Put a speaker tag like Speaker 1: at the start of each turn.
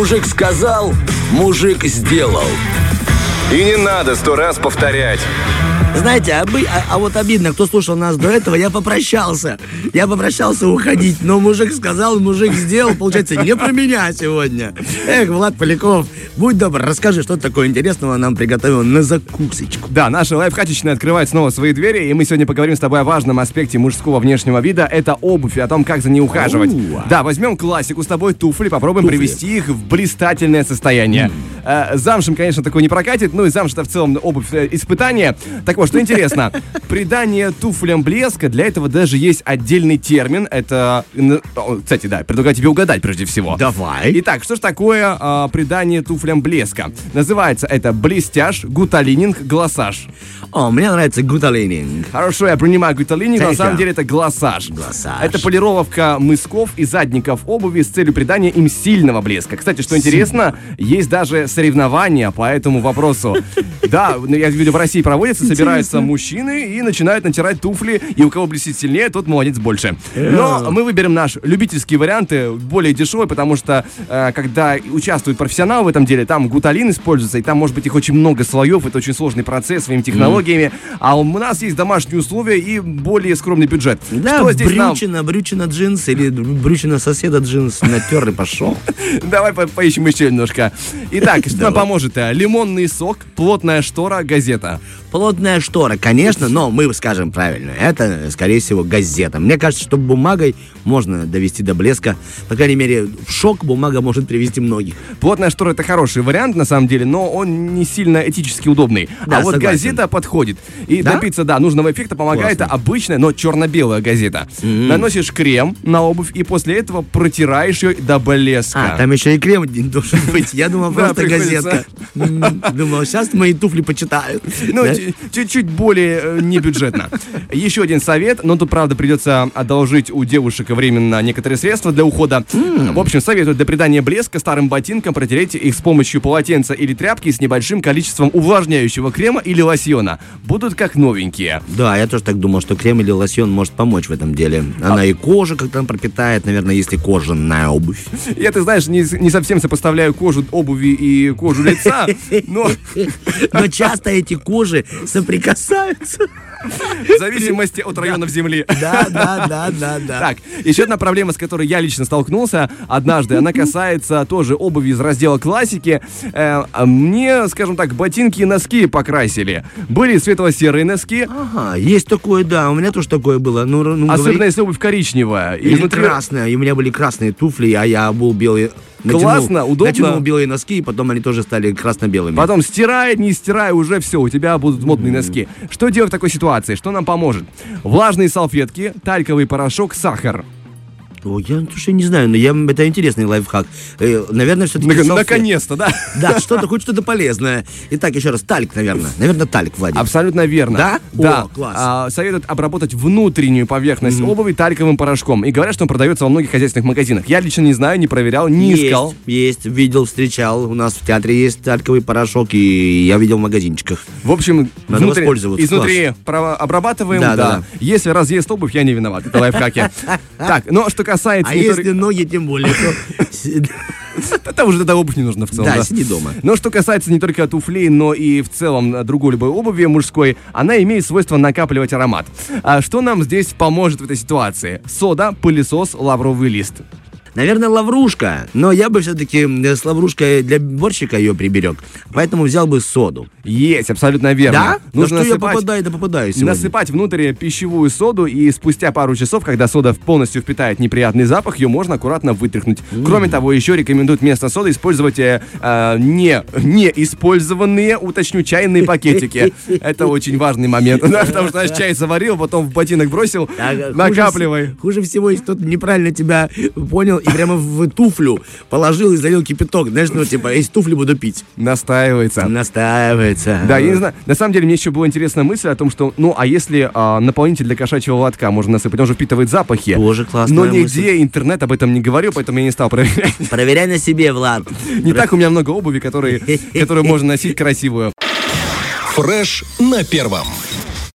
Speaker 1: Мужик сказал, мужик сделал.
Speaker 2: И не надо сто раз повторять.
Speaker 3: Знаете, а, бы- а- а вот обидно, кто слушал нас до этого, я попрощался. Я попрощался уходить, но мужик сказал, мужик сделал. Получается, не про меня сегодня. Эх, Влад Поляков, будь добр, расскажи, что такое интересного нам приготовил на закусочку.
Speaker 4: Да, наша лайфхачечная открывает снова свои двери, и мы сегодня поговорим с тобой о важном аспекте мужского внешнего вида. Это обувь, и о том, как за ней ухаживать.
Speaker 3: Оу.
Speaker 4: Да, возьмем классику с тобой, туфли, попробуем
Speaker 3: Туфли.
Speaker 4: привести их в блистательное состояние. Э, замшем, конечно, такой не прокатит, ну и замш это в целом обувь э, испытание. Так вот, что интересно, придание туфлям блеска, для этого даже есть отдельный термин. Это, о, кстати, да, предлагаю тебе угадать прежде всего.
Speaker 3: Давай.
Speaker 4: Итак, что ж такое а, придание туфлям блеска? Называется это блестяж, гуталининг, глоссаж.
Speaker 3: О, мне нравится гуталининг.
Speaker 4: Хорошо, я принимаю гуталининг, на самом деле это глоссаж.
Speaker 3: Глоссаж.
Speaker 4: Это полировка мысков и задников обуви с целью придания им сильного блеска. Кстати, что интересно, есть даже соревнования по этому вопросу. Да, ну, я видел, в России проводятся, собираются мужчины и начинают натирать туфли, и у кого блестит сильнее, тот молодец больше. Но мы выберем наш любительский вариант, э, более дешевый, потому что э, когда участвуют профессионалы в этом деле, там гуталин используется, и там может быть их очень много слоев, это очень сложный процесс своими технологиями, а у нас есть домашние условия и более скромный бюджет.
Speaker 3: Да,
Speaker 4: Что здесь нам?
Speaker 3: брючина, брючина джинс или брючина соседа джинс натер и пошел.
Speaker 4: Давай по- поищем еще немножко. Итак, что нам поможет? э, Лимонный сок, плотная штора, газета.
Speaker 3: Плотная штора, конечно, но мы скажем правильно, это, скорее всего, газета. Мне кажется, что бумагой можно довести до блеска. По крайней мере, в шок бумага может привести многих.
Speaker 4: Плотная штора это хороший вариант на самом деле, но он не сильно этически удобный.
Speaker 3: Да,
Speaker 4: а вот
Speaker 3: согласен.
Speaker 4: газета подходит. И
Speaker 3: Да?
Speaker 4: добиться, да, нужного эффекта помогает
Speaker 3: Классно.
Speaker 4: обычная, но черно-белая газета. Наносишь крем на обувь и после этого протираешь ее до блеска.
Speaker 3: А, там еще и крем должен быть. Я думал, просто газетка. Думал, сейчас мои туфли почитают.
Speaker 4: Ну, чуть- чуть-чуть более э, небюджетно. Еще один совет, но тут, правда, придется одолжить у девушек временно некоторые средства для ухода. В общем, советую для придания блеска старым ботинкам протереть их с помощью полотенца или тряпки с небольшим количеством увлажняющего крема или лосьона. Будут как новенькие.
Speaker 3: Да, я тоже так думал, что крем или лосьон может помочь в этом деле. Она и кожу как-то пропитает, наверное, если кожаная обувь.
Speaker 4: Я, ты знаешь, не, не совсем сопоставляю кожу обуви и кожу лица, но
Speaker 3: Но часто эти кожи соприкасаются. Picasso.
Speaker 4: В зависимости от районов Земли.
Speaker 3: Да, да, да, да, да.
Speaker 4: Так, еще одна проблема, с которой я лично столкнулся однажды, она касается тоже обуви из раздела классики. Э, а мне, скажем так, ботинки и носки покрасили. Были светло-серые носки,
Speaker 3: Ага, есть такое, да, у меня тоже такое было. Ну, ну
Speaker 4: особенно
Speaker 3: говори.
Speaker 4: если обувь коричневая.
Speaker 3: Или
Speaker 4: изнутри-
Speaker 3: красная, и у меня были красные туфли, а я обул белые. натянул-
Speaker 4: Классно, удобно.
Speaker 3: Натянул белые носки, и потом они тоже стали красно-белыми.
Speaker 4: Потом стирай, не стирай, уже все, у тебя будут модные носки. Что делать в такой ситуации? Что нам поможет? Влажные салфетки, тальковый порошок, сахар.
Speaker 3: О, я, слушай, не знаю, но я, это интересный лайфхак. Э, наверное, все-таки...
Speaker 4: Нак- Наконец-то, да?
Speaker 3: Да, что-то, хоть что-то полезное. Итак, еще раз, тальк, наверное. Наверное, тальк, Владимир.
Speaker 4: Абсолютно верно.
Speaker 3: Да?
Speaker 4: Да.
Speaker 3: О, класс.
Speaker 4: А, советуют обработать внутреннюю поверхность обуви тальковым порошком. И говорят, что он продается во многих хозяйственных магазинах. Я лично не знаю, не проверял, не
Speaker 3: есть,
Speaker 4: искал.
Speaker 3: Есть, видел, встречал. У нас в театре есть тальковый порошок, и я видел в магазинчиках.
Speaker 4: В общем,
Speaker 3: Надо
Speaker 4: внутри-
Speaker 3: воспользоваться,
Speaker 4: изнутри обрабатываем, да,
Speaker 3: Да, да, да.
Speaker 4: Если разъест обувь, я не виноват. Это лайфхаки. Так, но что касается...
Speaker 3: А
Speaker 4: не
Speaker 3: если
Speaker 4: только-
Speaker 3: ноги, тем более, то...
Speaker 4: Там уже тогда обувь не нужна в целом.
Speaker 3: Да, сиди дома.
Speaker 4: Но что касается не только туфлей, но и в целом э, другой любой обуви мужской, она имеет свойство накапливать аромат. А что нам здесь поможет в этой ситуации? Сода, пылесос, лавровый лист.
Speaker 3: Наверное, лаврушка. Но я бы все-таки с лаврушкой для борщика ее приберег. Поэтому взял бы соду.
Speaker 4: Есть, абсолютно верно.
Speaker 3: Да?
Speaker 4: Нужно
Speaker 3: да что я
Speaker 4: насыпать-
Speaker 3: попадаю, да попадаю сегодня.
Speaker 4: Насыпать внутрь пищевую соду, и спустя пару часов, когда сода полностью впитает неприятный запах, ее можно аккуратно вытряхнуть. Кроме того, еще рекомендуют вместо соды использовать э, э, не, не использованные, уточню, чайные пакетики. Это очень важный момент, потому что знаешь, чай заварил, потом в ботинок бросил, накапливай.
Speaker 3: Хуже, всего, если кто-то неправильно тебя понял и прямо в туфлю положил и залил кипяток. Знаешь, ну, типа, из туфли буду пить.
Speaker 4: Настаивается.
Speaker 3: Настаивается.
Speaker 4: Да, я не знаю. На самом деле, мне еще была интересная мысль о том, что, ну, а если а, наполнитель для кошачьего лотка можно насыпать, он же впитывает запахи.
Speaker 3: Тоже классная
Speaker 4: Но
Speaker 3: мысль.
Speaker 4: нигде интернет об этом не говорил, поэтому я не стал проверять.
Speaker 3: Проверяй на себе, Влад.
Speaker 4: Не так у меня много обуви, которые, которую можно носить красивую.
Speaker 1: Фреш на первом.